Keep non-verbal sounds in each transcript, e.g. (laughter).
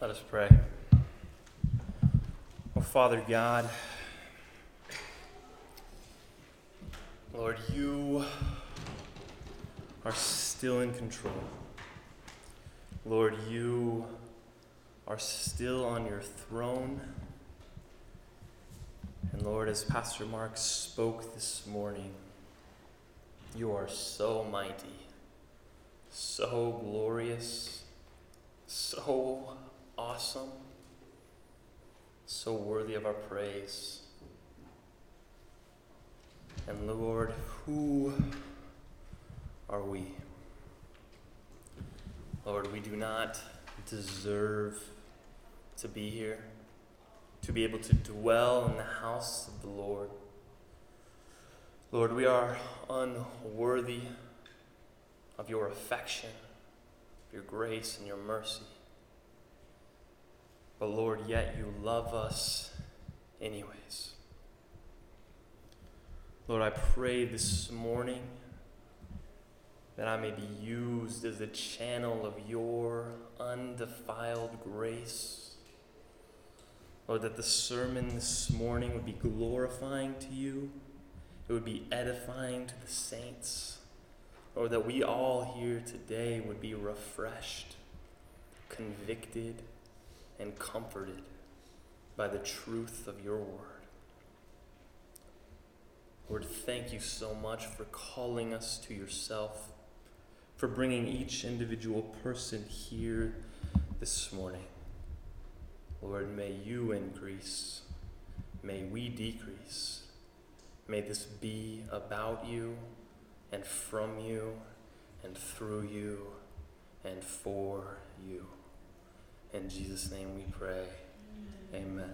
Let us pray. Oh, Father God, Lord, you are still in control. Lord, you are still on your throne. And Lord, as Pastor Mark spoke this morning, you are so mighty, so glorious, so awesome, so worthy of our praise. And Lord, who are we? Lord, we do not deserve to be here, to be able to dwell in the house of the Lord. Lord, we are unworthy of your affection, your grace, and your mercy. But Lord, yet you love us anyways. Lord, I pray this morning that I may be used as a channel of your undefiled grace. Lord, that the sermon this morning would be glorifying to you, it would be edifying to the saints. Lord, that we all here today would be refreshed, convicted, and comforted by the truth of your word. Lord, thank you so much for calling us to yourself, for bringing each individual person here this morning. Lord, may you increase, may we decrease. May this be about you and from you and through you and for you. In Jesus' name we pray. Amen.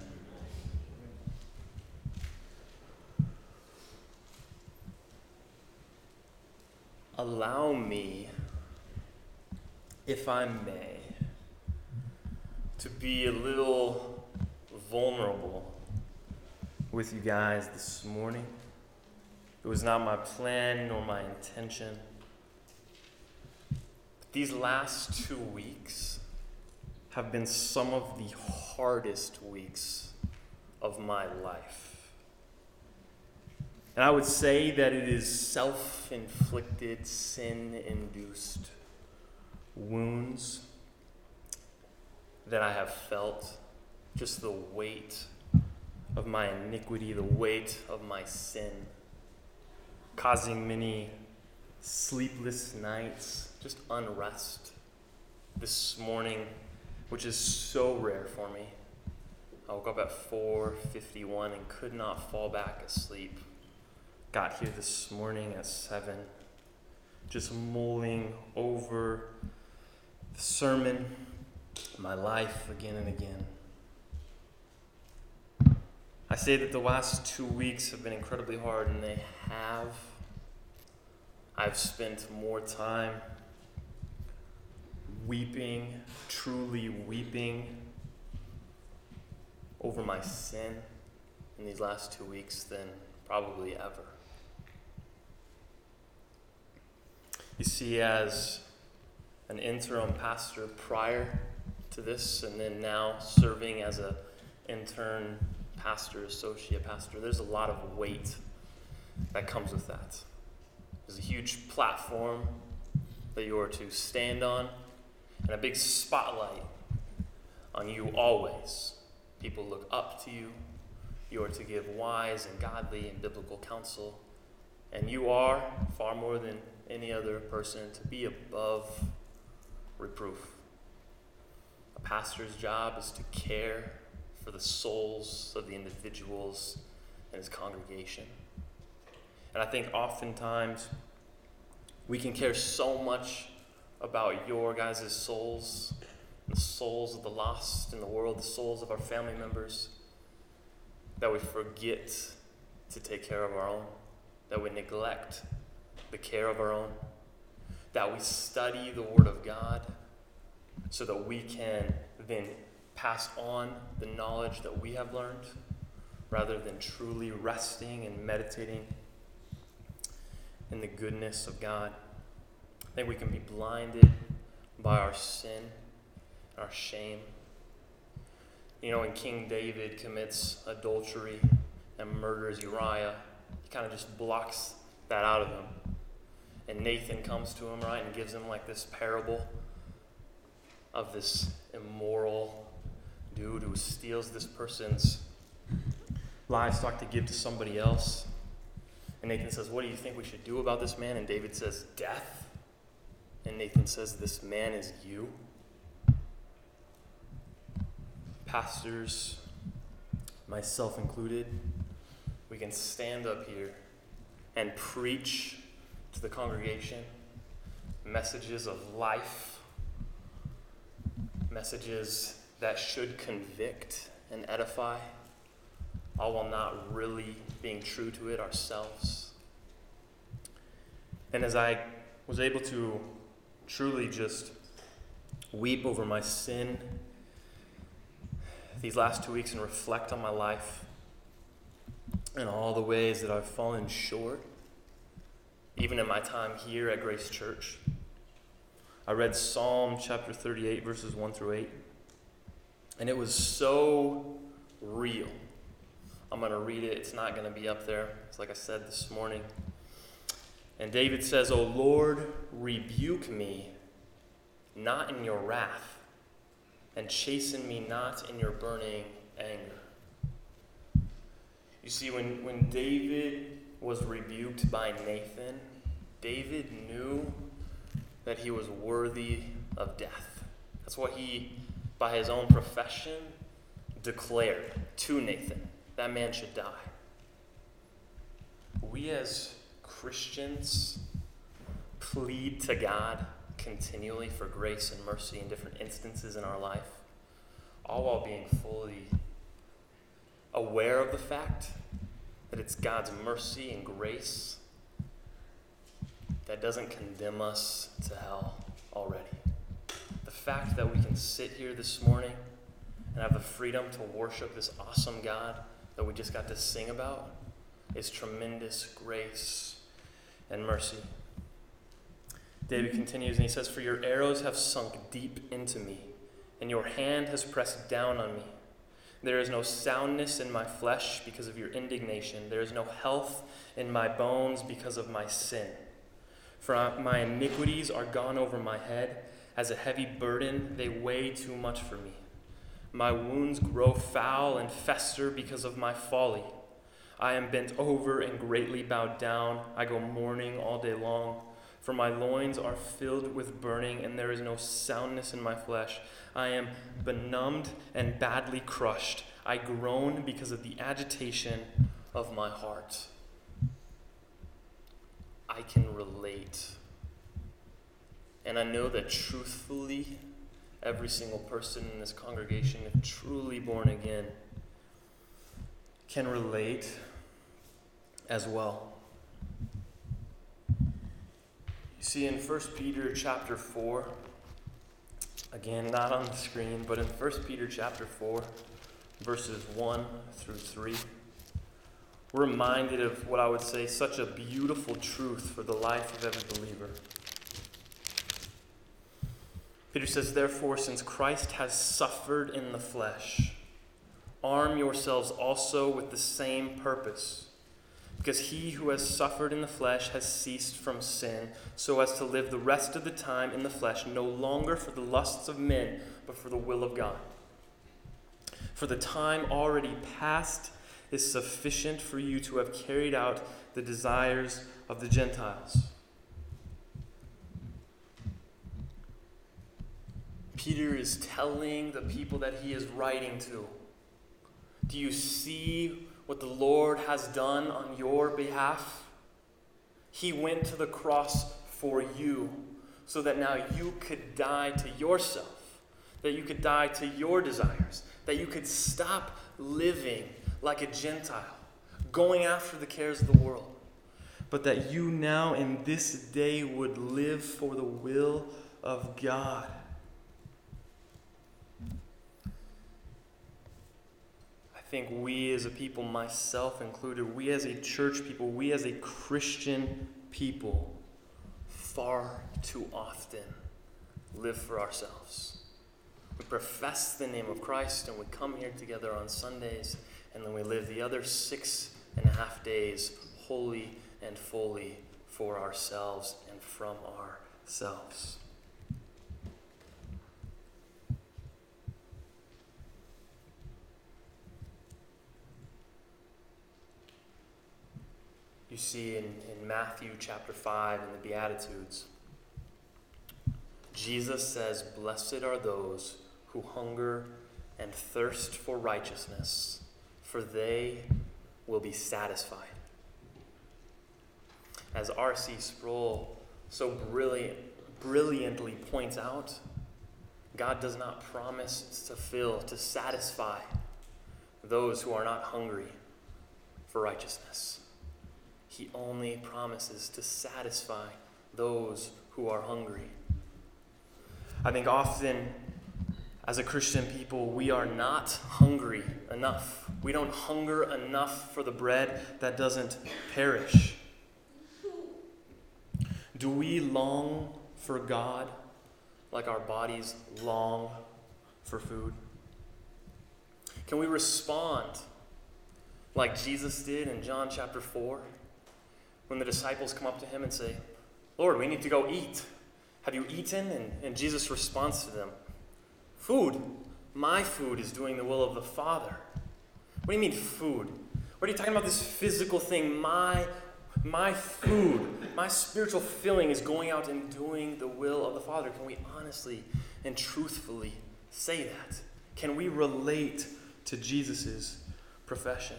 Allow me, if I may, to be a little vulnerable with you guys this morning. It was not my plan nor my intention. But these last two weeks, have been some of the hardest weeks of my life. And I would say that it is self inflicted, sin induced wounds that I have felt, just the weight of my iniquity, the weight of my sin, causing many sleepless nights, just unrest. This morning, which is so rare for me. I woke up at 4:51 and could not fall back asleep. Got here this morning at 7, just mulling over the sermon, my life again and again. I say that the last two weeks have been incredibly hard, and they have. I've spent more time weeping, truly weeping over my sin in these last two weeks than probably ever. You see, as an interim pastor prior to this, and then now serving as an intern pastor, associate pastor, there's a lot of weight that comes with that. There's a huge platform that you are to stand on and a big spotlight on you always. People look up to you. You are to give wise and godly and biblical counsel. And you are, far more than any other person, to be above reproof. A pastor's job is to care for the souls of the individuals in his congregation. And I think oftentimes we can care so much about your guys' souls, the souls of the lost in the world, the souls of our family members, that we forget to take care of our own, that we neglect the care of our own, that we study the Word of God so that we can then pass on the knowledge that we have learned rather than truly resting and meditating in the goodness of God. I think we can be blinded by our sin, our shame, You know, when King David commits adultery and murders Uriah, he kind of just blocks that out of him. And Nathan comes to him, right, and gives him like this parable of this immoral dude who steals this person's livestock to give to somebody else. And Nathan says, What do you think we should do about this man? And David says, Death. And Nathan says, This man is you pastors, myself included, we can stand up here and preach to the congregation messages of life, messages that should convict and edify, all while not really being true to it ourselves. And as I was able to truly just weep over my sin these last two weeks and reflect on my life and all the ways that I've fallen short, even in my time here at Grace Church. I read Psalm chapter 38, verses 1 through 8, and it was so real. I'm going to read it. It's not going to be up there. It's like I said this morning. And David says, O Lord, rebuke me, not in your wrath and chasten me not in your burning anger. You see, when, when David was rebuked by Nathan, David knew that he was worthy of death. That's what he, by his own profession, declared to Nathan that man should die. We as Christians plead to God continually for grace and mercy in different instances in our life, all while being fully aware of the fact that it's God's mercy and grace that doesn't condemn us to hell already. The fact that we can sit here this morning and have the freedom to worship this awesome God that we just got to sing about is tremendous grace and mercy. David continues and he says, For your arrows have sunk deep into me, and your hand has pressed down on me. There is no soundness in my flesh because of your indignation. There is no health in my bones because of my sin. For my iniquities are gone over my head. As a heavy burden, they weigh too much for me. My wounds grow foul and fester because of my folly. I am bent over and greatly bowed down. I go mourning all day long. For my loins are filled with burning, and there is no soundness in my flesh. I am benumbed and badly crushed. I groan because of the agitation of my heart. I can relate. And I know that truthfully, every single person in this congregation, if truly born again, can relate as well. You see in 1 Peter chapter 4, again, not on the screen, but in 1 Peter chapter 4, verses 1 through 3, we're reminded of what I would say such a beautiful truth for the life of every believer. Peter says, Therefore, since Christ has suffered in the flesh, arm yourselves also with the same purpose because he who has suffered in the flesh has ceased from sin, so as to live the rest of the time in the flesh, no longer for the lusts of men, but for the will of God. For the time already past is sufficient for you to have carried out the desires of the Gentiles. Peter is telling the people that he is writing to Do you see what the Lord has done on your behalf. He went to the cross for you so that now you could die to yourself, that you could die to your desires, that you could stop living like a Gentile, going after the cares of the world, but that you now in this day would live for the will of God. Think we as a people, myself included, we as a church people, we as a Christian people, far too often live for ourselves. We profess the name of Christ and we come here together on Sundays and then we live the other six and a half days wholly and fully for ourselves and from ourselves. You see in, in Matthew chapter 5 in the Beatitudes, Jesus says, Blessed are those who hunger and thirst for righteousness, for they will be satisfied. As R.C. Sproul so brilliant, brilliantly points out, God does not promise to fill, to satisfy those who are not hungry for righteousness. He only promises to satisfy those who are hungry. I think often as a Christian people, we are not hungry enough. We don't hunger enough for the bread that doesn't perish. Do we long for God like our bodies long for food? Can we respond like Jesus did in John chapter 4 when the disciples come up to him and say, Lord, we need to go eat. Have you eaten? And, and Jesus responds to them, Food. My food is doing the will of the Father. What do you mean, food? What are you talking about? This physical thing. My, my food, my spiritual filling is going out and doing the will of the Father. Can we honestly and truthfully say that? Can we relate to Jesus' profession?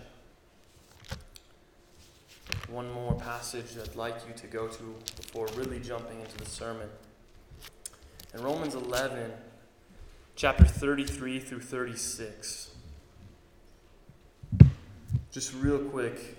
One more passage I'd like you to go to before really jumping into the sermon. In Romans 11, chapter 33 through 36. Just real quick,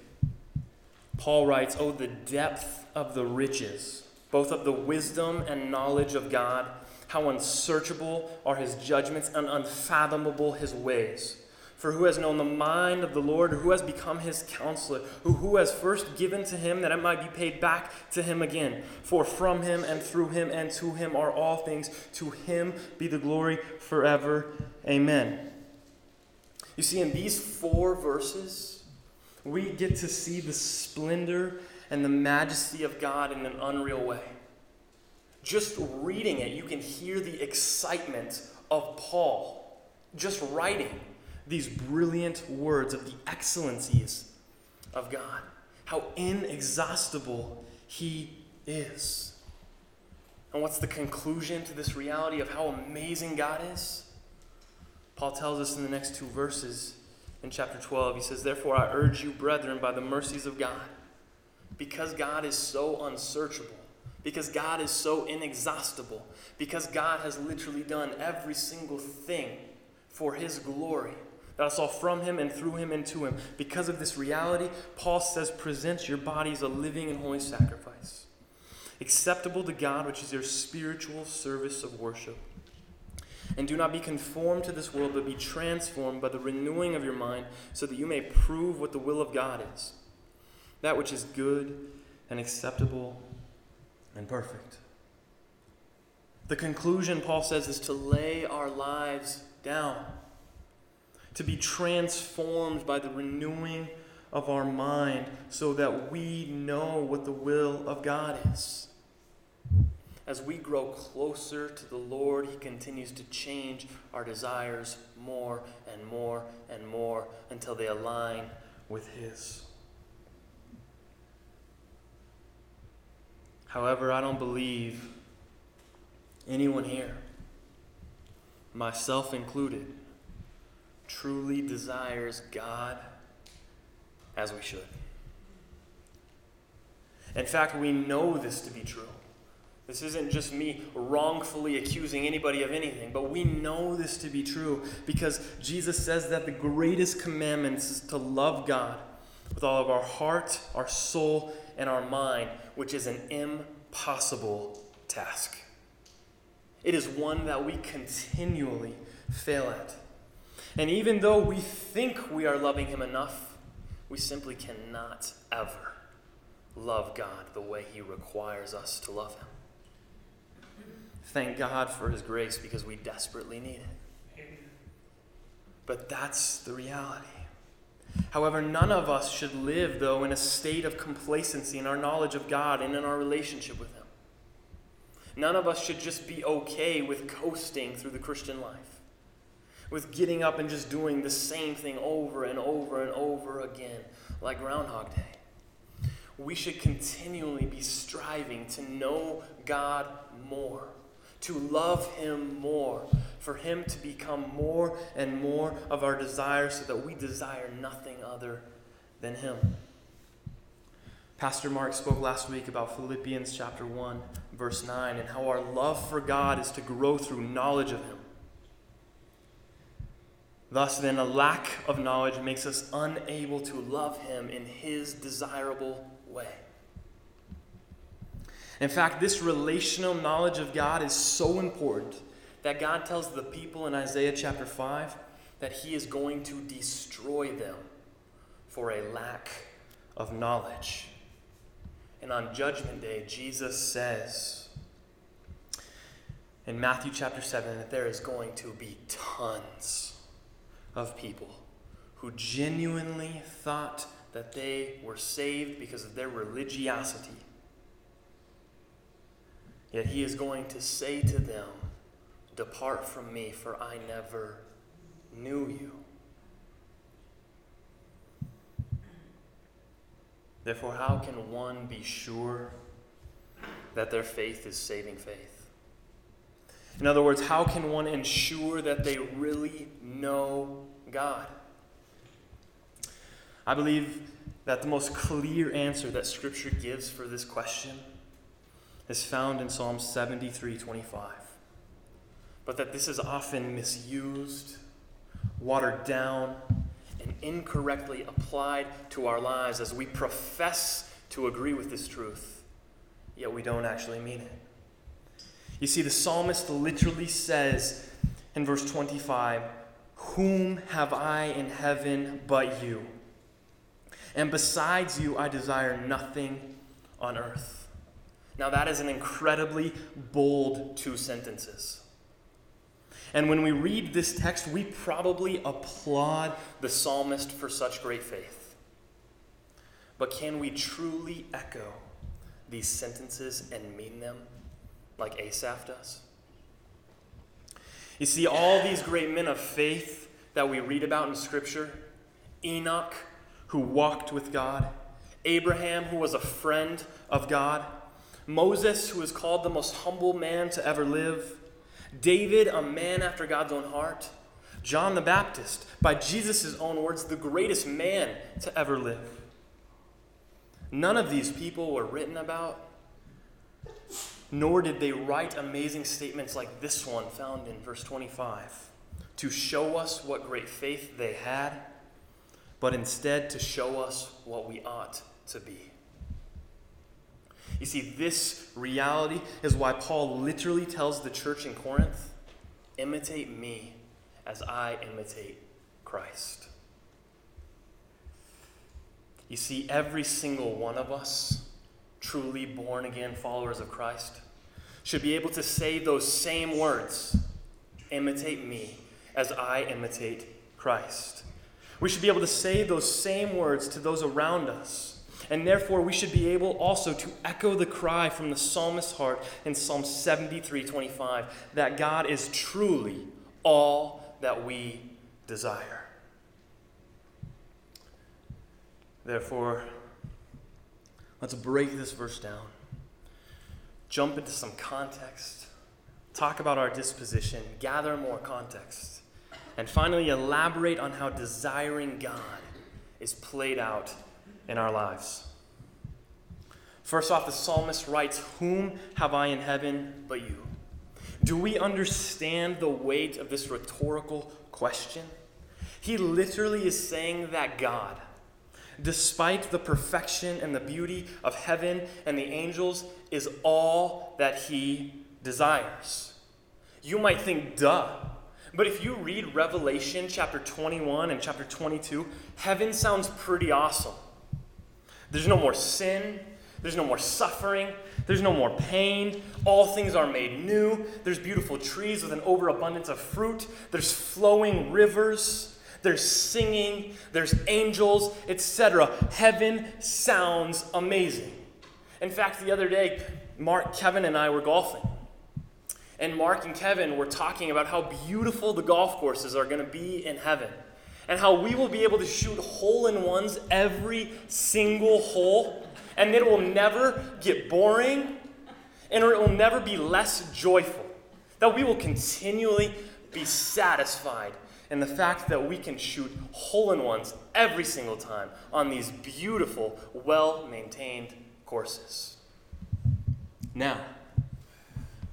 Paul writes, Oh, the depth of the riches, both of the wisdom and knowledge of God, how unsearchable are his judgments and unfathomable his ways. For who has known the mind of the Lord, or who has become his counselor, who, who has first given to him that it might be paid back to him again? For from him and through him and to him are all things. To him be the glory forever. Amen. You see, in these four verses, we get to see the splendor and the majesty of God in an unreal way. Just reading it, you can hear the excitement of Paul just writing these brilliant words of the excellencies of God, how inexhaustible He is. And what's the conclusion to this reality of how amazing God is? Paul tells us in the next two verses in chapter 12. He says, Therefore, I urge you, brethren, by the mercies of God, because God is so unsearchable, because God is so inexhaustible, because God has literally done every single thing for His glory us all from him and through him and to him. Because of this reality, Paul says, present your bodies a living and holy sacrifice, acceptable to God, which is your spiritual service of worship. And do not be conformed to this world, but be transformed by the renewing of your mind, so that you may prove what the will of God is that which is good and acceptable and perfect. The conclusion, Paul says, is to lay our lives down to be transformed by the renewing of our mind so that we know what the will of God is. As we grow closer to the Lord, He continues to change our desires more and more and more until they align with His. However, I don't believe anyone here, myself included, truly desires God as we should. In fact, we know this to be true. This isn't just me wrongfully accusing anybody of anything, but we know this to be true because Jesus says that the greatest commandment is to love God with all of our heart, our soul, and our mind, which is an impossible task. It is one that we continually fail at. And even though we think we are loving Him enough, we simply cannot ever love God the way He requires us to love Him. Thank God for His grace because we desperately need it. But that's the reality. However, none of us should live, though, in a state of complacency in our knowledge of God and in our relationship with Him. None of us should just be okay with coasting through the Christian life, with getting up and just doing the same thing over and over and over again, like Groundhog Day. We should continually be striving to know God more to love Him more, for Him to become more and more of our desire so that we desire nothing other than Him. Pastor Mark spoke last week about Philippians chapter 1, verse 9, and how our love for God is to grow through knowledge of Him. Thus, then, a lack of knowledge makes us unable to love Him in His desirable way. In fact, this relational knowledge of God is so important that God tells the people in Isaiah chapter 5 that He is going to destroy them for a lack of knowledge. And on Judgment Day, Jesus says in Matthew chapter 7 that there is going to be tons of people who genuinely thought that they were saved because of their religiosity Yet he is going to say to them, Depart from me, for I never knew you. Therefore, how can one be sure that their faith is saving faith? In other words, how can one ensure that they really know God? I believe that the most clear answer that Scripture gives for this question is found in Psalm 73 25. But that this is often misused, watered down, and incorrectly applied to our lives as we profess to agree with this truth, yet we don't actually mean it. You see, the psalmist literally says in verse 25, Whom have I in heaven but you? And besides you, I desire nothing on earth. Now, that is an incredibly bold two sentences. And when we read this text, we probably applaud the psalmist for such great faith. But can we truly echo these sentences and mean them like Asaph does? You see, all these great men of faith that we read about in Scripture Enoch, who walked with God, Abraham, who was a friend of God, Moses, who is called the most humble man to ever live, David, a man after God's own heart, John the Baptist, by Jesus' own words, the greatest man to ever live. None of these people were written about, nor did they write amazing statements like this one found in verse 25 to show us what great faith they had, but instead to show us what we ought to be. You see, this reality is why Paul literally tells the church in Corinth imitate me as I imitate Christ. You see, every single one of us, truly born again followers of Christ, should be able to say those same words imitate me as I imitate Christ. We should be able to say those same words to those around us and therefore, we should be able also to echo the cry from the psalmist's heart in Psalm 73 25 that God is truly all that we desire. Therefore, let's break this verse down, jump into some context, talk about our disposition, gather more context, and finally elaborate on how desiring God is played out in our lives. First off, the psalmist writes, Whom have I in heaven but you? Do we understand the weight of this rhetorical question? He literally is saying that God, despite the perfection and the beauty of heaven and the angels, is all that he desires. You might think, duh. But if you read Revelation chapter 21 and chapter 22, heaven sounds pretty awesome. There's no more sin. There's no more suffering. There's no more pain. All things are made new. There's beautiful trees with an overabundance of fruit. There's flowing rivers. There's singing, there's angels, etc. Heaven sounds amazing. In fact, the other day, Mark, Kevin, and I were golfing. And Mark and Kevin were talking about how beautiful the golf courses are going to be in heaven. And how we will be able to shoot hole in ones every single hole. And it will never get boring. And it will never be less joyful. That we will continually be satisfied in the fact that we can shoot hole in ones every single time on these beautiful, well maintained courses. Now,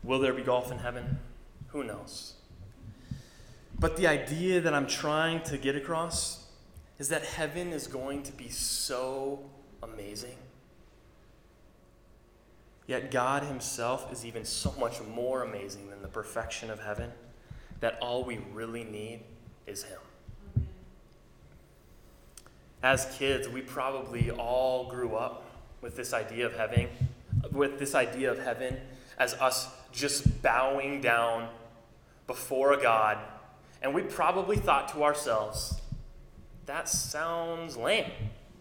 will there be golf in heaven? Who knows? But the idea that I'm trying to get across is that heaven is going to be so amazing. Yet God Himself is even so much more amazing than the perfection of heaven that all we really need is Him. As kids, we probably all grew up with this idea of heaven, with this idea of heaven as us just bowing down before a God, and we probably thought to ourselves, that sounds lame.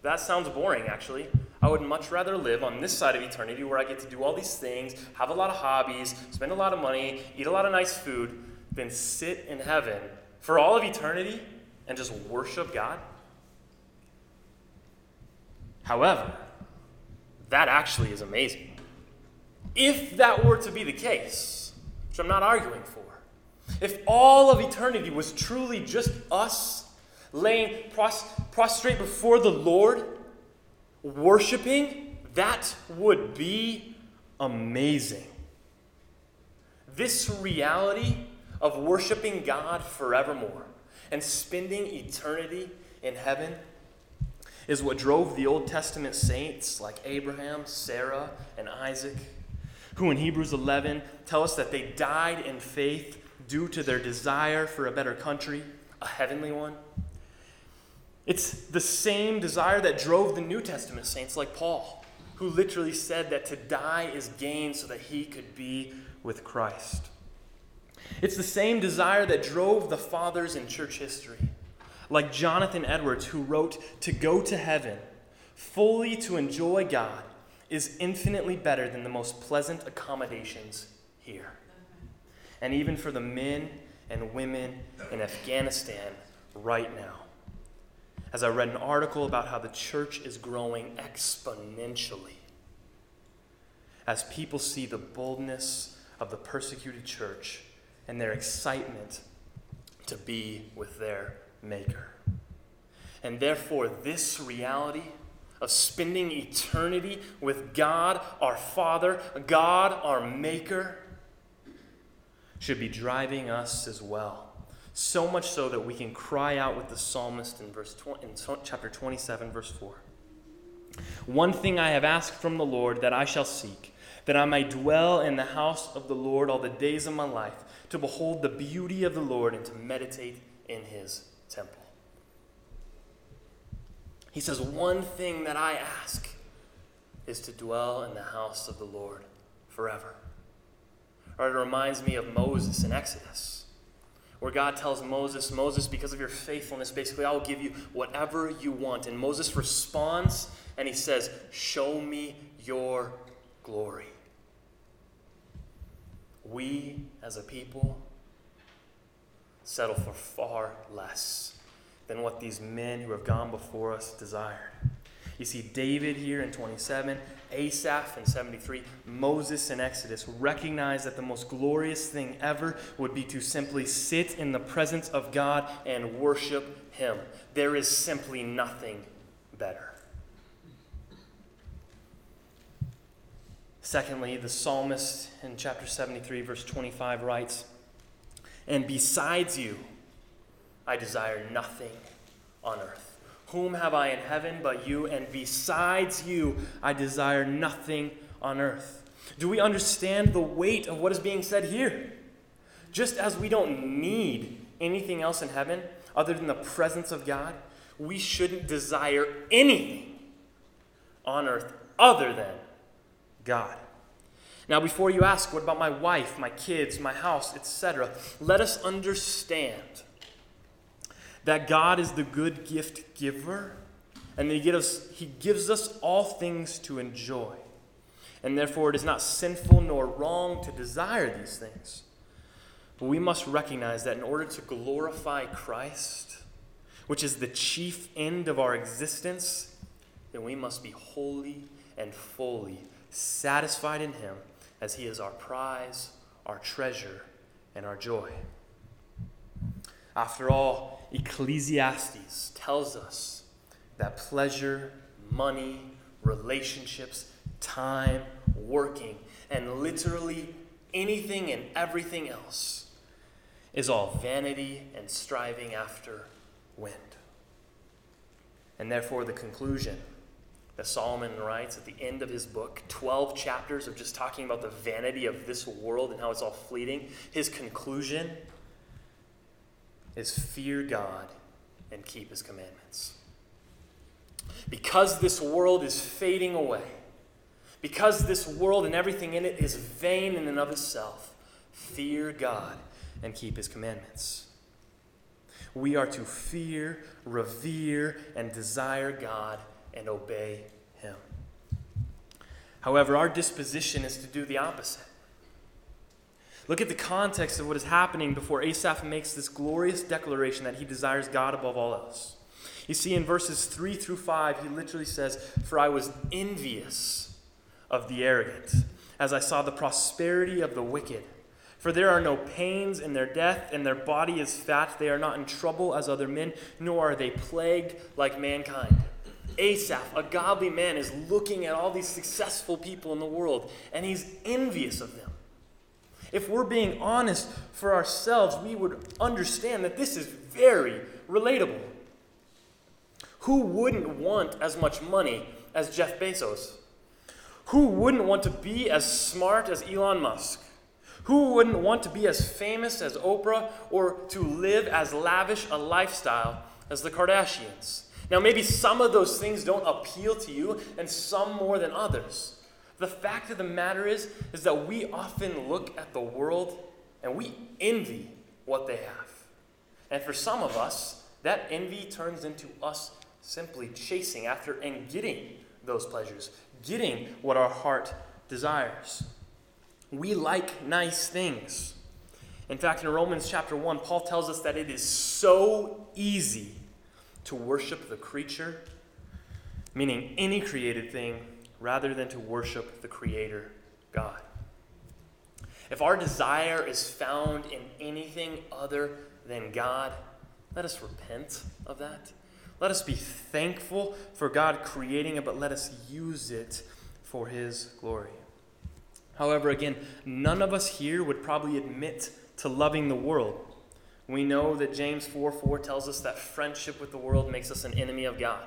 That sounds boring, actually. I would much rather live on this side of eternity where I get to do all these things, have a lot of hobbies, spend a lot of money, eat a lot of nice food, than sit in heaven for all of eternity and just worship God? However, that actually is amazing. If that were to be the case, which I'm not arguing for, if all of eternity was truly just us laying pros- prostrate before the Lord, worshiping, that would be amazing. This reality of worshiping God forevermore and spending eternity in heaven is what drove the Old Testament saints like Abraham, Sarah, and Isaac, who in Hebrews 11 tell us that they died in faith due to their desire for a better country, a heavenly one. It's the same desire that drove the New Testament saints like Paul, who literally said that to die is gain so that he could be with Christ. It's the same desire that drove the fathers in church history, like Jonathan Edwards, who wrote, To go to heaven, fully to enjoy God, is infinitely better than the most pleasant accommodations here. And even for the men and women in Afghanistan right now. As I read an article about how the church is growing exponentially, as people see the boldness of the persecuted church and their excitement to be with their Maker. And therefore, this reality of spending eternity with God, our Father, God, our Maker, should be driving us as well. So much so that we can cry out with the psalmist in, verse 20, in chapter 27, verse 4. One thing I have asked from the Lord that I shall seek, that I may dwell in the house of the Lord all the days of my life to behold the beauty of the Lord and to meditate in his temple. He says, One thing that I ask is to dwell in the house of the Lord forever. Or it reminds me of Moses in Exodus, where God tells Moses, Moses, because of your faithfulness, basically, I will give you whatever you want. And Moses responds and he says, Show me your glory we as a people settle for far less than what these men who have gone before us desired. You see, David here in 27, Asaph in 73, Moses in Exodus recognize that the most glorious thing ever would be to simply sit in the presence of God and worship Him. There is simply nothing better. Secondly, the psalmist in chapter 73, verse 25 writes, And besides you, I desire nothing on earth. Whom have I in heaven but you? And besides you, I desire nothing on earth. Do we understand the weight of what is being said here? Just as we don't need anything else in heaven other than the presence of God, we shouldn't desire anything on earth other than God. Now, before you ask, what about my wife, my kids, my house, etc., let us understand that God is the good gift giver, and he gives, he gives us all things to enjoy. And therefore, it is not sinful nor wrong to desire these things. But we must recognize that in order to glorify Christ, which is the chief end of our existence, then we must be wholly and fully satisfied in Him as He is our prize, our treasure, and our joy. After all, Ecclesiastes tells us that pleasure, money, relationships, time, working, and literally anything and everything else is all vanity and striving after wind. And therefore, the conclusion that Solomon writes at the end of his book 12 chapters of just talking about the vanity of this world and how it's all fleeting. His conclusion is fear God and keep his commandments. Because this world is fading away, because this world and everything in it is vain in and of itself, fear God and keep his commandments. We are to fear, revere, and desire God and obey him. However, our disposition is to do the opposite. Look at the context of what is happening before Asaph makes this glorious declaration that he desires God above all else. You see, in verses 3 through 5, he literally says, For I was envious of the arrogant, as I saw the prosperity of the wicked. For there are no pains in their death, and their body is fat. They are not in trouble as other men, nor are they plagued like mankind. Asaph, a godly man, is looking at all these successful people in the world, and he's envious of them. If we're being honest for ourselves, we would understand that this is very relatable. Who wouldn't want as much money as Jeff Bezos? Who wouldn't want to be as smart as Elon Musk? Who wouldn't want to be as famous as Oprah or to live as lavish a lifestyle as the Kardashians? Now, maybe some of those things don't appeal to you, and some more than others. The fact of the matter is, is that we often look at the world and we envy what they have. And for some of us, that envy turns into us simply chasing after and getting those pleasures, getting what our heart desires. We like nice things. In fact, in Romans chapter 1, Paul tells us that it is so easy to worship the creature, meaning any created thing, rather than to worship the Creator, God. If our desire is found in anything other than God, let us repent of that. Let us be thankful for God creating it, but let us use it for His glory. However, again, none of us here would probably admit to loving the world. We know that James 4 4 tells us that friendship with the world makes us an enemy of God.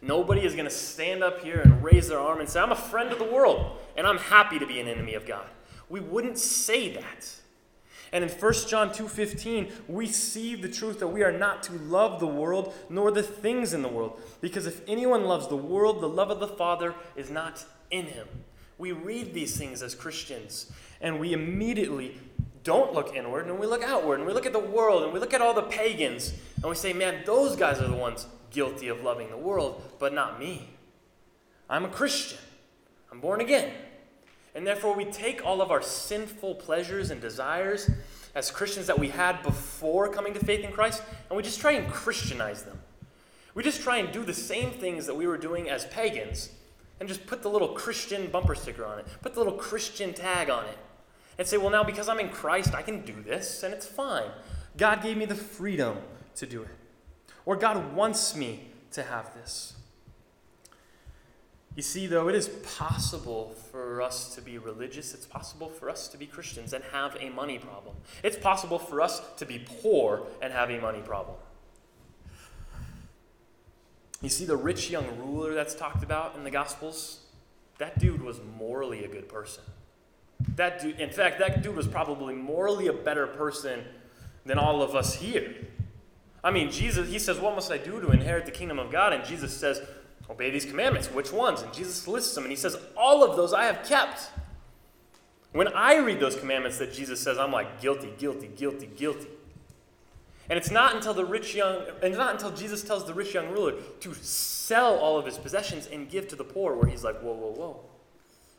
Nobody is going to stand up here and raise their arm and say, I'm a friend of the world, and I'm happy to be an enemy of God. We wouldn't say that. And in 1 John 2:15, we see the truth that we are not to love the world nor the things in the world, because if anyone loves the world, the love of the Father is not in him. We read these things as Christians, and we immediately don't look inward and we look outward and we look at the world and we look at all the pagans and we say, man, those guys are the ones guilty of loving the world, but not me. I'm a Christian. I'm born again. And therefore, we take all of our sinful pleasures and desires as Christians that we had before coming to faith in Christ, and we just try and Christianize them. We just try and do the same things that we were doing as pagans, and just put the little Christian bumper sticker on it, put the little Christian tag on it and say, well, now because I'm in Christ, I can do this and it's fine. God gave me the freedom to do it. Or God wants me to have this. You see, though, it is possible for us to be religious. It's possible for us to be Christians and have a money problem. It's possible for us to be poor and have a money problem. You see, the rich young ruler that's talked about in the Gospels, that dude was morally a good person. That dude, in fact, that dude was probably morally a better person than all of us here. I mean, Jesus, he says, What must I do to inherit the kingdom of God? And Jesus says, Obey these commandments. Which ones? And Jesus lists them and he says, All of those I have kept. When I read those commandments that Jesus says, I'm like, guilty, guilty, guilty, guilty. And it's not until the rich young, and it's not until Jesus tells the rich young ruler to sell all of his possessions and give to the poor where he's like, whoa, whoa, whoa,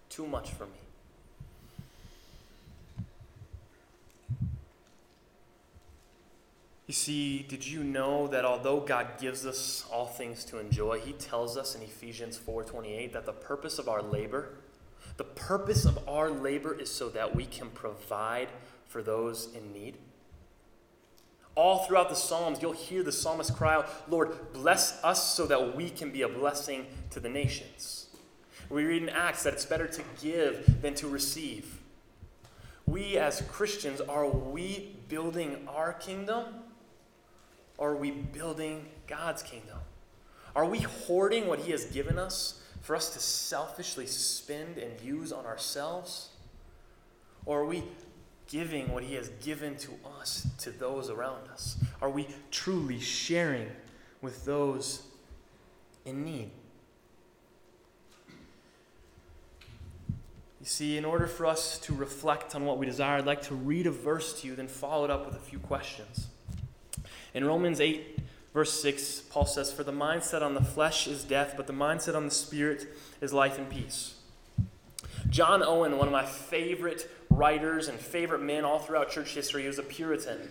too much for me. You see, did you know that although God gives us all things to enjoy, he tells us in Ephesians 4:28 that the purpose of our labor, the purpose of our labor is so that we can provide for those in need? All throughout the Psalms, you'll hear the psalmist cry out, Lord, bless us so that we can be a blessing to the nations. We read in Acts that it's better to give than to receive. We as Christians, are we building our kingdom? Are we building God's kingdom? Are we hoarding what He has given us for us to selfishly spend and use on ourselves? Or are we giving what He has given to us to those around us? Are we truly sharing with those in need? You see, in order for us to reflect on what we desire, I'd like to read a verse to you, then follow it up with a few questions. In Romans 8, verse 6, Paul says, For the mindset on the flesh is death, but the mindset on the spirit is life and peace. John Owen, one of my favorite writers and favorite men all throughout church history. He was a Puritan.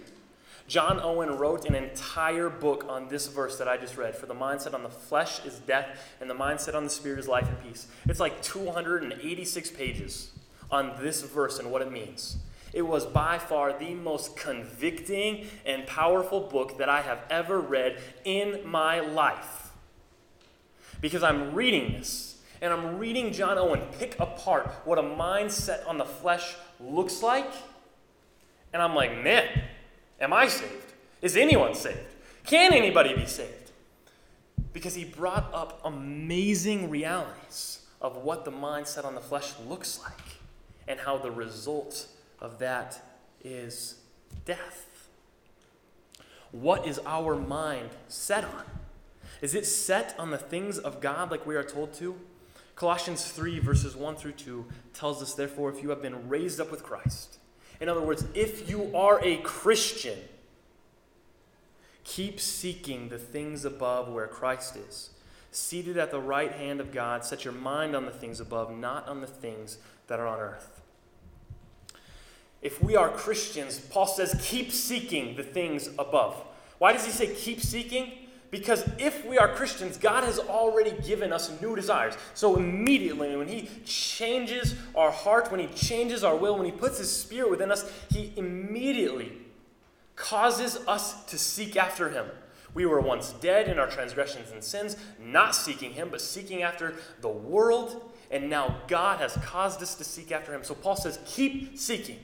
John Owen wrote an entire book on this verse that I just read. For the mindset on the flesh is death, and the mindset on the spirit is life and peace. It's like 286 pages on this verse and what it means. It was by far the most convicting and powerful book that I have ever read in my life. Because I'm reading this, and I'm reading John Owen pick apart what a mindset on the flesh looks like. And I'm like, man, am I saved? Is anyone saved? Can anybody be saved? Because he brought up amazing realities of what the mindset on the flesh looks like and how the result of that is death. What is our mind set on? Is it set on the things of God like we are told to? Colossians 3, verses 1 through 2 tells us, therefore, if you have been raised up with Christ, in other words, if you are a Christian, keep seeking the things above where Christ is. Seated at the right hand of God, set your mind on the things above, not on the things that are on earth. If we are Christians, Paul says, keep seeking the things above. Why does he say keep seeking? Because if we are Christians, God has already given us new desires. So immediately, when He changes our heart, when He changes our will, when He puts His Spirit within us, He immediately causes us to seek after Him. We were once dead in our transgressions and sins, not seeking Him, but seeking after the world. And now God has caused us to seek after Him. So Paul says, keep seeking.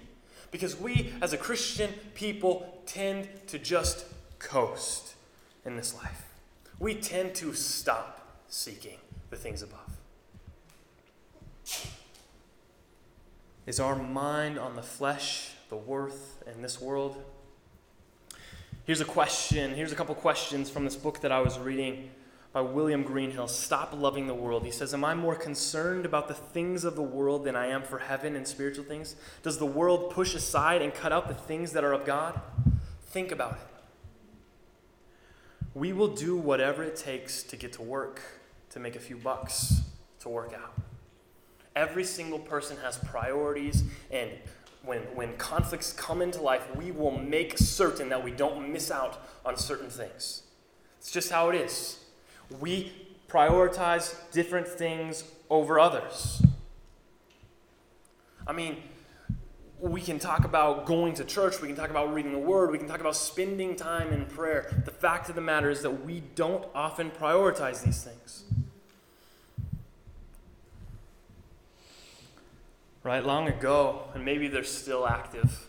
Because we, as a Christian people, tend to just coast in this life. We tend to stop seeking the things above. Is our mind on the flesh, the worth in this world? Here's a question. Here's a couple questions from this book that I was reading by William Greenhill Stop Loving the World. He says, Am I more concerned about the things of the world than I am for heaven and spiritual things? Does the world push aside and cut out the things that are of God? Think about it. We will do whatever it takes to get to work, to make a few bucks, to work out. Every single person has priorities, and when, when conflicts come into life, we will make certain that we don't miss out on certain things. It's just how it is. We prioritize different things over others. I mean, we can talk about going to church, we can talk about reading the word, we can talk about spending time in prayer. The fact of the matter is that we don't often prioritize these things. Right, long ago, and maybe they're still active,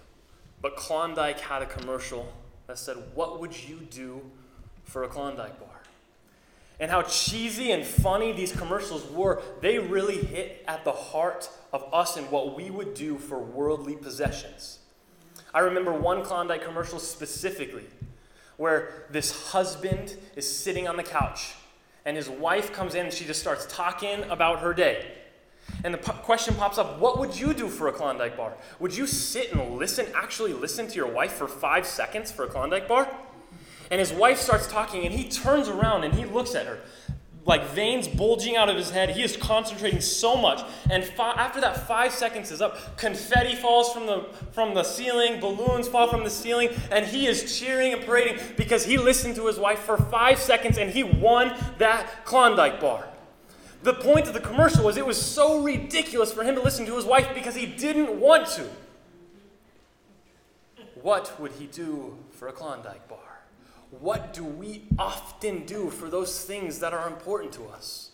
but Klondike had a commercial that said, What would you do for a Klondike bar? And how cheesy and funny these commercials were, they really hit at the heart of us and what we would do for worldly possessions. I remember one Klondike commercial specifically where this husband is sitting on the couch and his wife comes in and she just starts talking about her day. And the question pops up what would you do for a Klondike bar? Would you sit and listen, actually listen to your wife for five seconds for a Klondike bar? And his wife starts talking, and he turns around and he looks at her. Like veins bulging out of his head. He is concentrating so much. And fi- after that five seconds is up, confetti falls from the, from the ceiling, balloons fall from the ceiling, and he is cheering and parading because he listened to his wife for five seconds and he won that Klondike bar. The point of the commercial was it was so ridiculous for him to listen to his wife because he didn't want to. What would he do for a Klondike bar? What do we often do for those things that are important to us?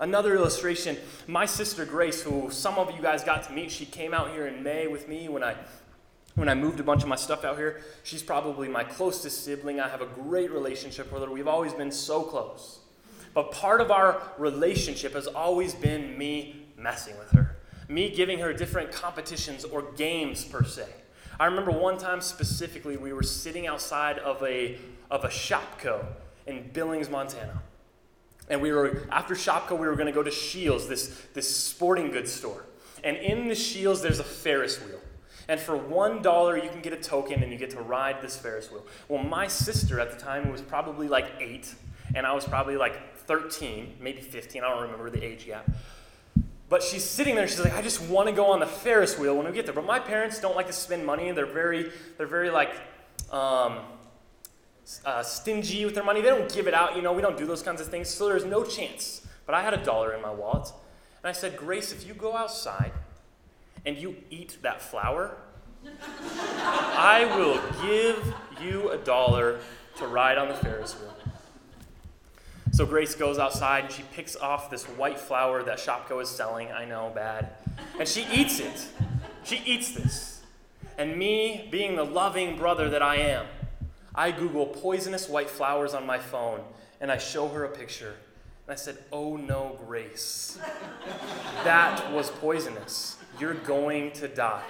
Another illustration my sister Grace, who some of you guys got to meet, she came out here in May with me when I when I moved a bunch of my stuff out here. She's probably my closest sibling. I have a great relationship with her. We've always been so close. But part of our relationship has always been me messing with her, me giving her different competitions or games per se. I remember one time specifically, we were sitting outside of a, of a Shopko in Billings, Montana. And we were, after Shopko, we were going to go to Scheels, this, this sporting goods store. And in the Scheels, there's a Ferris wheel. And for one dollar, you can get a token and you get to ride this Ferris wheel. Well, my sister at the time was probably like eight, and I was probably like 13, maybe 15, I don't remember the age gap. But she's sitting there, she's like, I just want to go on the Ferris wheel when we get there. But my parents don't like to spend money. They're very, they're very like um, uh, stingy with their money. They don't give it out, you know, we don't do those kinds of things. So there's no chance. But I had a dollar in my wallet. And I said, Grace, if you go outside and you eat that flower, (laughs) I will give you a dollar to ride on the Ferris wheel. So Grace goes outside and she picks off this white flower that Shopko is selling. I know, bad. And she eats it. She eats this. And me, being the loving brother that I am, I Google poisonous white flowers on my phone and I show her a picture. And I said, Oh no, Grace. That was poisonous. You're going to die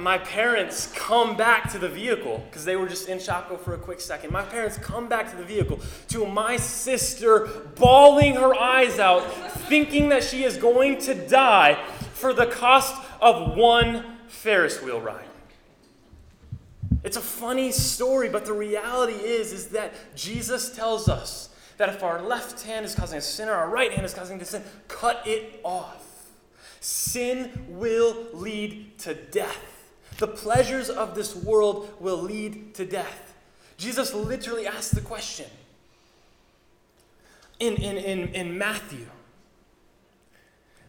my parents come back to the vehicle because they were just in Shopko for a quick second. My parents come back to the vehicle to my sister bawling her eyes out, thinking that she is going to die for the cost of one Ferris wheel ride. It's a funny story, but the reality is, is that Jesus tells us that if our left hand is causing a sin or our right hand is causing a sin, cut it off. Sin will lead to death. The pleasures of this world will lead to death. Jesus literally asked the question in, in, in, in Matthew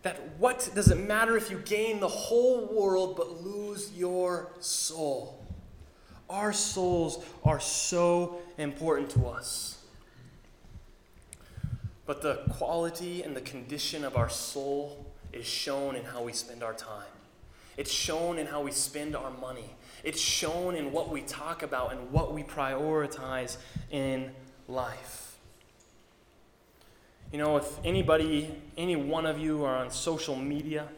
that what does it matter if you gain the whole world but lose your soul? Our souls are so important to us. But the quality and the condition of our soul is shown in how we spend our time. It's shown in how we spend our money. It's shown in what we talk about and what we prioritize in life. You know, if anybody, any one of you are on social media,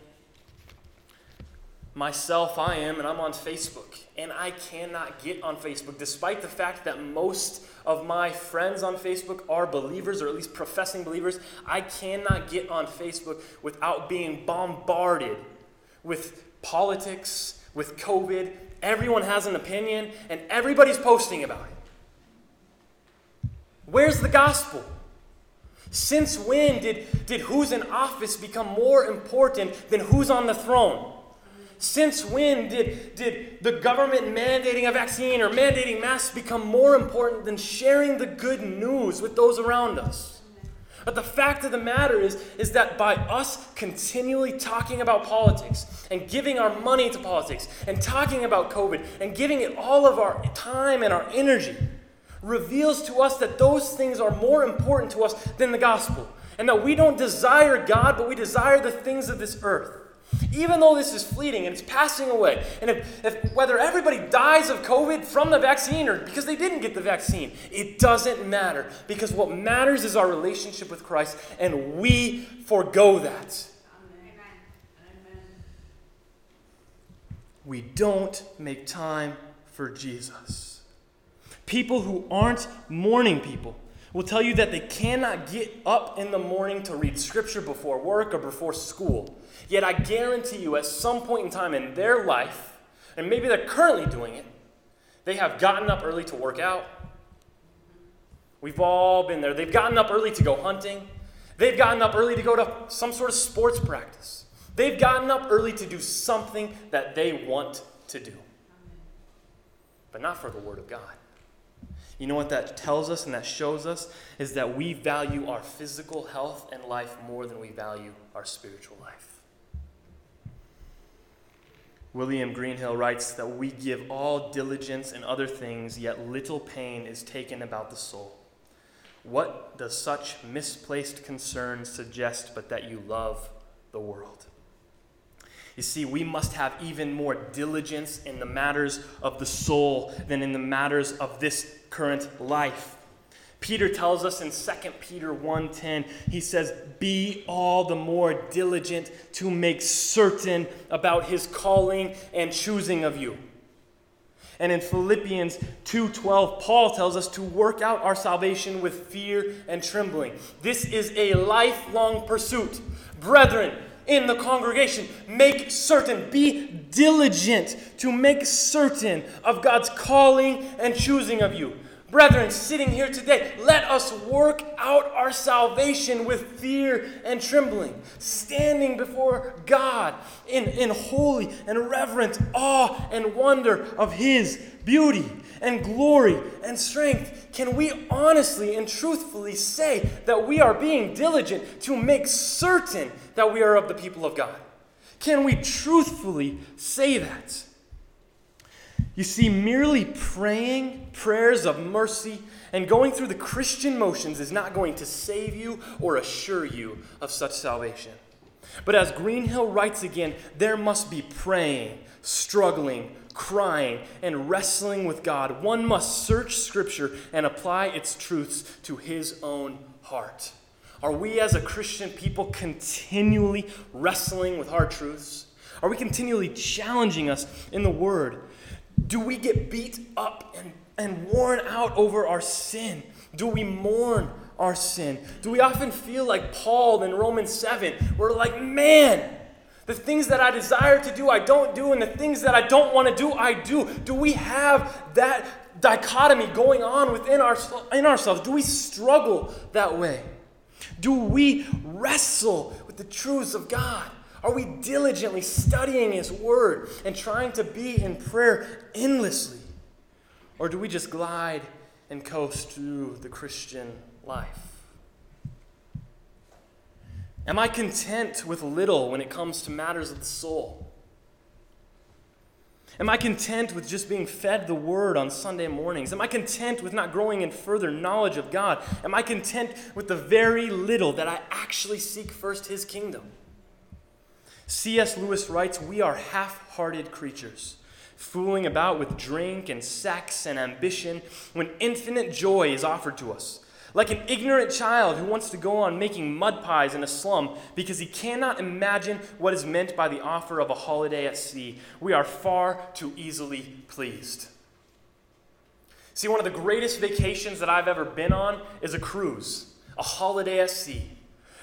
myself, I am, and I'm on Facebook. And I cannot get on Facebook, despite the fact that most of my friends on Facebook are believers, or at least professing believers. I cannot get on Facebook without being bombarded with politics, with COVID. Everyone has an opinion, and everybody's posting about it. Where's the gospel? Since when did, did who's in office become more important than who's on the throne? Since when did, did the government mandating a vaccine or mandating masks become more important than sharing the good news with those around us? But the fact of the matter is, is that by us continually talking about politics and giving our money to politics and talking about COVID and giving it all of our time and our energy reveals to us that those things are more important to us than the gospel. And that we don't desire God, but we desire the things of this earth. Even though this is fleeting and it's passing away, and if, if, whether everybody dies of COVID from the vaccine or because they didn't get the vaccine, it doesn't matter because what matters is our relationship with Christ, and we forego that. We don't make time for Jesus. People who aren't morning people will tell you that they cannot get up in the morning to read scripture before work or before school. Yet I guarantee you, at some point in time in their life, and maybe they're currently doing it, They have gotten up early to work out. We've all been there. They've gotten up early to go hunting. They've gotten up early to go to some sort of sports practice. They've gotten up early to do something that they want to do, but not for the Word of God. You know what that tells us and that shows us is that we value our physical health and life more than we value our spiritual life. William Greenhill writes that we give all diligence in other things, yet little pain is taken about the soul. What does such misplaced concern suggest but that you love the world? You see, we must have even more diligence in the matters of the soul than in the matters of this current life. Peter tells us in 2 Peter 1:10, he says, "Be all the more diligent to make certain about his calling and choosing of you." And in Philippians 2:12, Paul tells us to work out our salvation with fear and trembling. This is a lifelong pursuit. Brethren, in the congregation, make certain, be diligent to make certain of God's calling and choosing of you. Brethren, sitting here today, let us work out our salvation with fear and trembling, standing before God in, in holy and reverent awe and wonder of His beauty and glory and strength. Can we honestly and truthfully say that we are being diligent to make certain that we are of the people of God? Can we truthfully say that? You see, merely praying prayers of mercy and going through the Christian motions is not going to save you or assure you of such salvation. But as Greenhill writes again, there must be praying, struggling, crying, and wrestling with God. One must search Scripture and apply its truths to his own heart. Are we as a Christian people continually wrestling with hard truths? Are we continually challenging us in the Word? Do we get beat up and, and worn out over our sin? Do we mourn our sin? Do we often feel like Paul in Romans 7? We're like, man, the things that I desire to do, I don't do, and the things that I don't want to do, I do. Do we have that dichotomy going on within our, in ourselves? Do we struggle that way? Do we wrestle with the truths of God? Are we diligently studying His Word and trying to be in prayer endlessly? Or do we just glide and coast through the Christian life? Am I content with little when it comes to matters of the soul? Am I content with just being fed the word on Sunday mornings? Am I content with not growing in further knowledge of God? Am I content with the very little that I actually seek first his kingdom? C.S. Lewis writes, We are half hearted creatures, fooling about with drink and sex and ambition when infinite joy is offered to us. Like an ignorant child who wants to go on making mud pies in a slum because he cannot imagine what is meant by the offer of a holiday at sea, we are far too easily pleased. See, one of the greatest vacations that I've ever been on is a cruise, a holiday at sea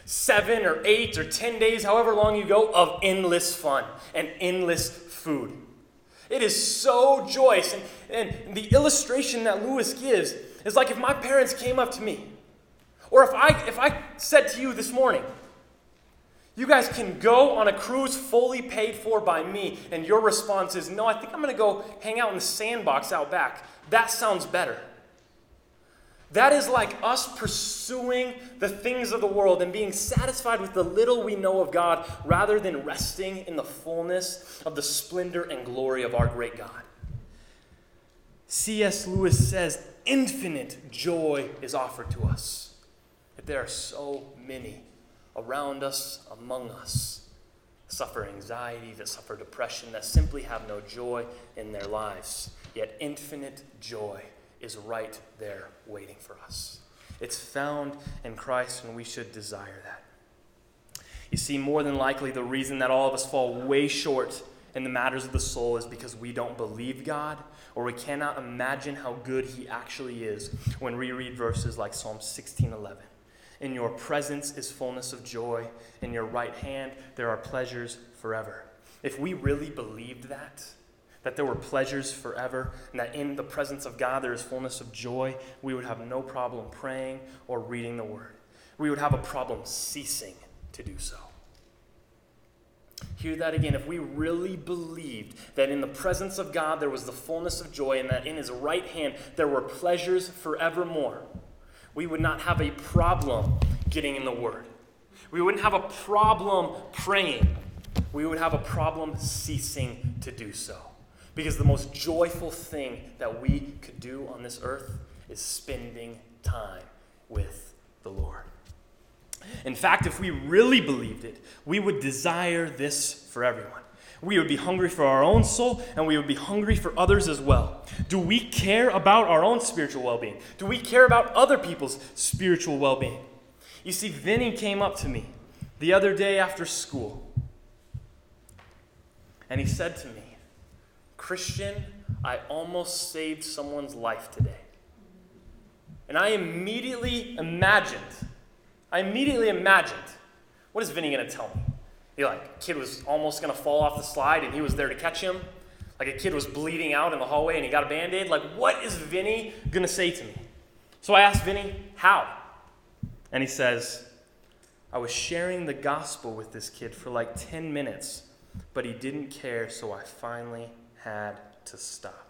seven or eight or ten days, however long you go, of endless fun and endless food. It is so joyous. And, and the illustration that Lewis gives is like if my parents came up to me, or if I, if I said to you this morning, you guys can go on a cruise fully paid for by me, and your response is, No, I think I'm going to go hang out in the sandbox out back. That sounds better. That is like us pursuing the things of the world and being satisfied with the little we know of God rather than resting in the fullness of the splendor and glory of our great God. C.S. Lewis says, infinite joy is offered to us. Yet there are so many around us, among us, suffer anxiety, that suffer depression, that simply have no joy in their lives. Yet infinite joy is right there waiting for us. It's found in Christ, and we should desire that. You see, more than likely, the reason that all of us fall way short in the matters of the soul is because we don't believe God or we cannot imagine how good He actually is when we read verses like Psalm 16:11. In your presence is fullness of joy, in your right hand there are pleasures forever. If we really believed that, that there were pleasures forever, and that in the presence of God there is fullness of joy, we would have no problem praying or reading the Word. We would have a problem ceasing to do so. Hear that again. If we really believed that in the presence of God there was the fullness of joy, and that in His right hand there were pleasures forevermore, we would not have a problem getting in the Word. We wouldn't have a problem praying. We would have a problem ceasing to do so. Because the most joyful thing that we could do on this earth is spending time with the Lord. In fact, if we really believed it, we would desire this for everyone. We would be hungry for our own soul, and we would be hungry for others as well. Do we care about our own spiritual well being? Do we care about other people's spiritual well being? You see, Vinny came up to me the other day after school, and he said to me, Christian, I almost saved someone's life today. And I immediately imagined, I immediately imagined, what is Vinny going to tell me? He like, kid was almost going to fall off the slide and he was there to catch him. Like a kid was bleeding out in the hallway and he got a band aid. Like, what is Vinny going to say to me? So I asked Vinny, how? And he says, I was sharing the gospel with this kid for like 10 minutes, but he didn't care, so I finally had to stop.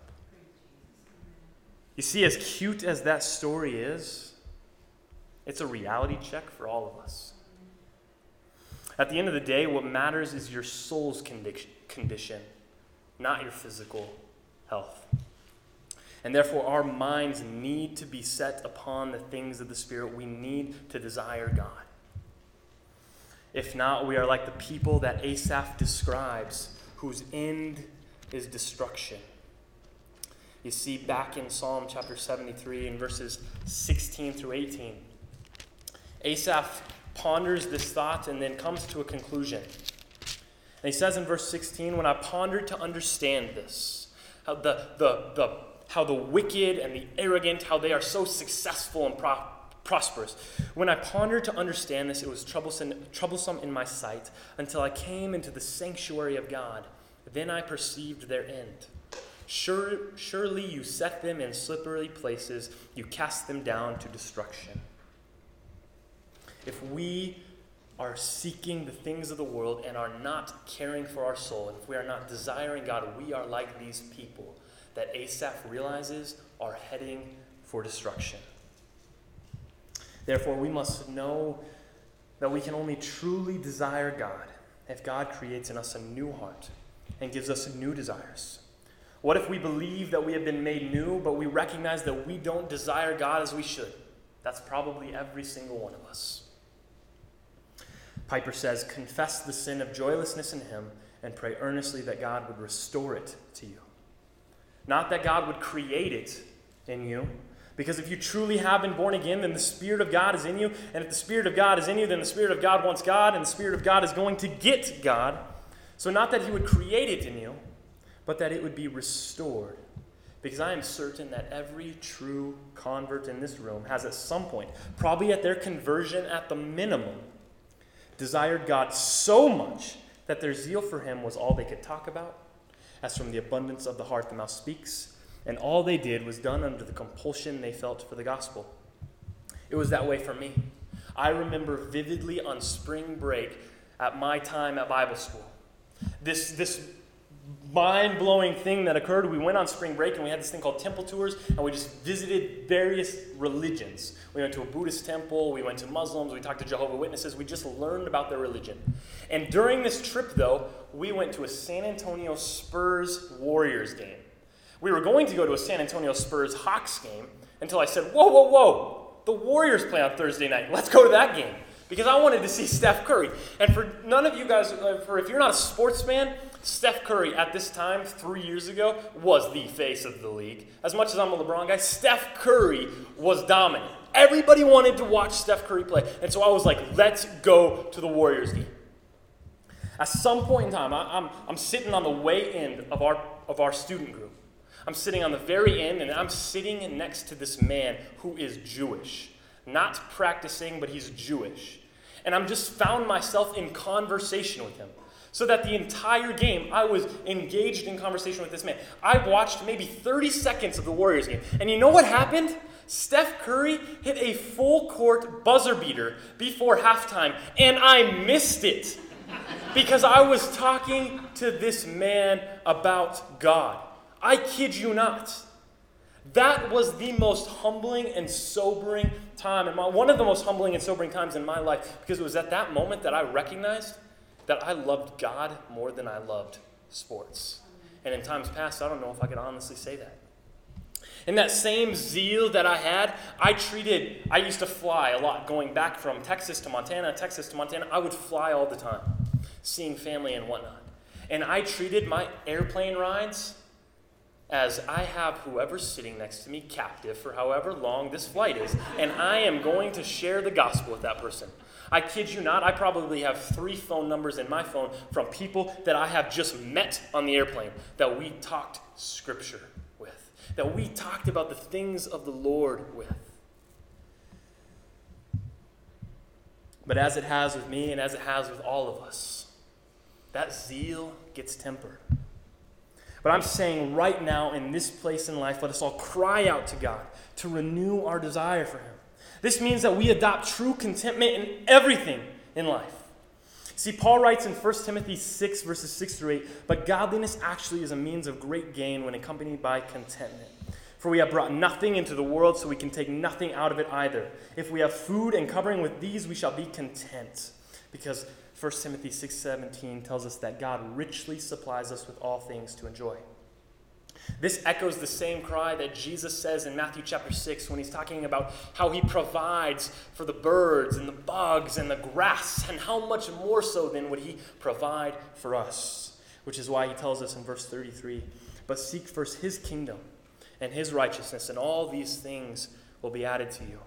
You see, as cute as that story is, it's a reality check for all of us. At the end of the day, what matters is your soul's condition, not your physical health. And therefore, our minds need to be set upon the things of the Spirit. We need to desire God. If not, we are like the people that Asaph describes, whose end is destruction. You see, back in Psalm chapter 73, in verses 16 through 18, Asaph ponders this thought and then comes to a conclusion. And he says in verse 16, When I pondered to understand this, how the, the, the, how the wicked and the arrogant, how they are so successful and pro- prosperous. When I pondered to understand this, it was troublesome, troublesome in my sight until I came into the sanctuary of God then I perceived their end. Sure, surely you set them in slippery places, you cast them down to destruction. If we are seeking the things of the world and are not caring for our soul, if we are not desiring God, we are like these people that Asaph realizes are heading for destruction. Therefore, we must know that we can only truly desire God if God creates in us a new heart and gives us new desires? What if we believe that we have been made new, but we recognize that we don't desire God as we should? That's probably every single one of us. Piper says, Confess the sin of joylessness in Him and pray earnestly that God would restore it to you. Not that God would create it in you, because if you truly have been born again, then the Spirit of God is in you. And if the Spirit of God is in you, then the Spirit of God wants God, and the Spirit of God is going to get God. So, not that he would create it in you, but that it would be restored. Because I am certain that every true convert in this room has at some point, probably at their conversion at the minimum, desired God so much that their zeal for him was all they could talk about. As from the abundance of the heart the mouth speaks, and all they did was done under the compulsion they felt for the gospel. It was that way for me. I remember vividly on spring break at my time at Bible school this, this mind blowing thing that occurred. We went on spring break and we had this thing called temple tours, and we just visited various religions. We went to a Buddhist temple, we went to Muslims, we talked to Jehovah Witnesses, we just learned about their religion. And during this trip, though, we went to a San Antonio Spurs Warriors game. We were going to go to a San Antonio Spurs Hawks game until I said, Whoa, whoa, whoa, the Warriors play on Thursday night. Let's go to that game because I wanted to see Steph Curry. And for none of you guys, uh, for if you're not a sports fan, Steph Curry at this time, three years ago, was the face of the league. As much as I'm a LeBron guy, Steph Curry was dominant. Everybody wanted to watch Steph Curry play. And so I was like, let's go to the Warriors game. At some point in time, I, I'm, I'm sitting on the way end of our, of our student group. I'm sitting on the very end, and I'm sitting next to this man who is Jewish not practicing, but he's Jewish. And I'm just found myself in conversation with him. So that the entire game, I was engaged in conversation with this man. I watched maybe 30 seconds of the Warriors game. And you know what happened? Steph Curry hit a full court buzzer beater before halftime, and I missed it because I was talking to this man about God. I kid you not. That was the most humbling and sobering time, and one of the most humbling and sobering times in my life, because it was at that moment that I recognized that I loved God more than I loved sports. And in times past, I don't know if I could honestly say that. And that same zeal that I had, I treated, I used to fly a lot going back from Texas to Montana, Texas to Montana. I would fly all the time, seeing family and whatnot. And I treated my airplane rides as I have whoever's sitting next to me captive for however long this flight is, and I am going to share the gospel with that person. I kid you not, I probably have three phone numbers in my phone from people that I have just met on the airplane that we talked scripture with, that we talked about the things of the Lord with. But as it has with me and as it has with all of us, that zeal gets tempered. But I'm saying right now, in this place in life, let us all cry out to God to renew our desire for Him. This means that we adopt true contentment in everything in life. See, Paul writes in 1 Timothy 6, verses 6 through 8, but godliness actually is a means of great gain when accompanied by contentment. For we have brought nothing into the world, so we can take nothing out of it either. If we have food and covering with these, we shall be content. Because 1 Timothy 6:17 tells us that God richly supplies us with all things to enjoy. This echoes the same cry that Jesus says in Matthew chapter 6 when he's talking about how he provides for the birds and the bugs and the grass, and how much more so then would he provide for us. Which is why he tells us in verse 33 But seek first his kingdom and his righteousness, and all these things will be added to you.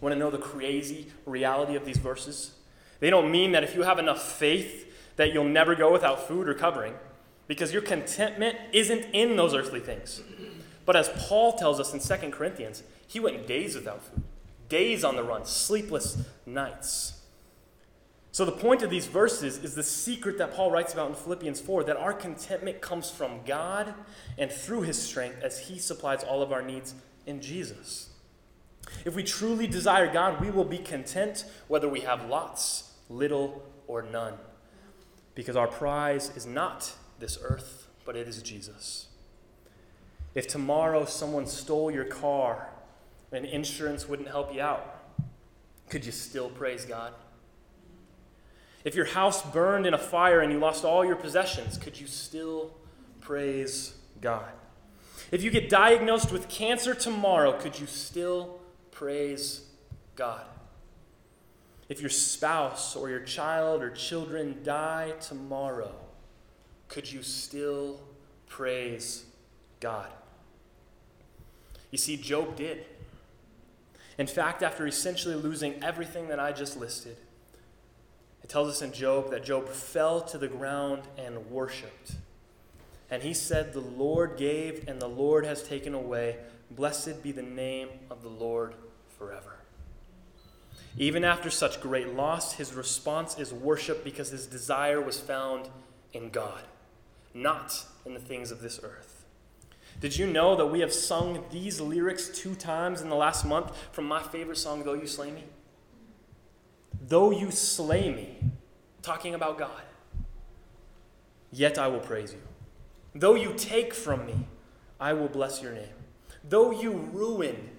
Want to know the crazy reality of these verses? They don't mean that if you have enough faith that you'll never go without food or covering, because your contentment isn't in those earthly things. But as Paul tells us in 2 Corinthians, he went days without food, days on the run, sleepless nights. So, the point of these verses is the secret that Paul writes about in Philippians 4 that our contentment comes from God and through his strength as he supplies all of our needs in Jesus. If we truly desire God, we will be content whether we have lots, little, or none. Because our prize is not this earth, but it is Jesus. If tomorrow someone stole your car and insurance wouldn't help you out, could you still praise God? If your house burned in a fire and you lost all your possessions, could you still praise God? If you get diagnosed with cancer tomorrow, could you still praise God? If your spouse or your child or children die tomorrow, could you still praise God? You see, Job did. In fact, after essentially losing everything that I just listed, it tells us in Job that Job fell to the ground and worshiped. And he said, The Lord gave, and the Lord has taken away. Blessed be the name of the Lord forever. Even after such great loss, his response is worship because his desire was found in God, not in the things of this earth. Did you know that we have sung these lyrics two times in the last month from my favorite song, Though You Slay Me? Though you slay me, talking about God, yet I will praise you. Though you take from me, I will bless your name. Though you ruin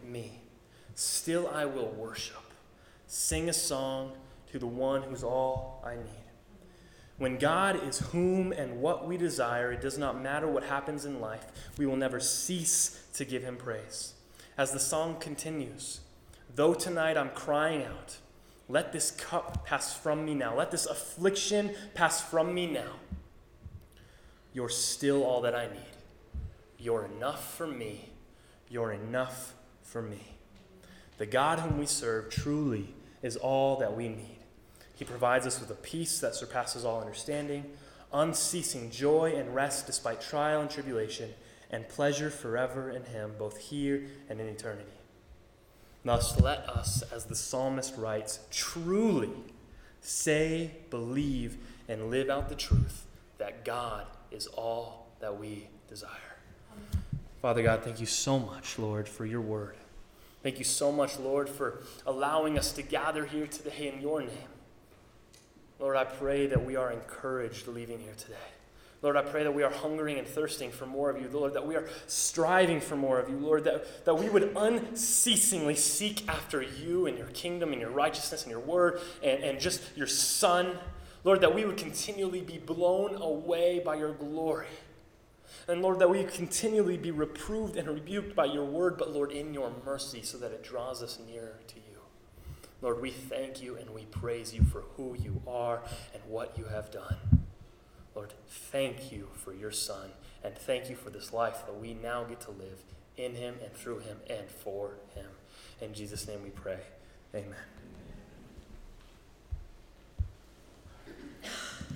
still I will worship. Sing a song to the one who's all I need. When God is whom and what we desire, it does not matter what happens in life, we will never cease to give him praise. As the song continues, though tonight I'm crying out, let this cup pass from me now. Let this affliction pass from me now. You're still all that I need. You're enough for me. You're enough for me. The God whom we serve truly is all that we need. He provides us with a peace that surpasses all understanding, unceasing joy and rest despite trial and tribulation, and pleasure forever in Him, both here and in eternity. Thus, let us, as the psalmist writes, truly say, believe, and live out the truth that God is all that we desire. Father God, thank you so much, Lord, for your word. Thank you so much, Lord, for allowing us to gather here today in your name. Lord, I pray that we are encouraged leaving here today. Lord, I pray that we are hungering and thirsting for more of you. Lord, that we are striving for more of you. Lord, that, that we would unceasingly seek after you and your kingdom and your righteousness and your word and, and just your Son. Lord, that we would continually be blown away by your glory. And Lord, that we continually be reproved and rebuked by your word, but Lord, in your mercy, so that it draws us nearer to you. Lord, we thank you and we praise you for who you are and what you have done. Lord, thank you for your son and thank you for this life that we now get to live in him and through him and for him. In Jesus' name we pray. Amen.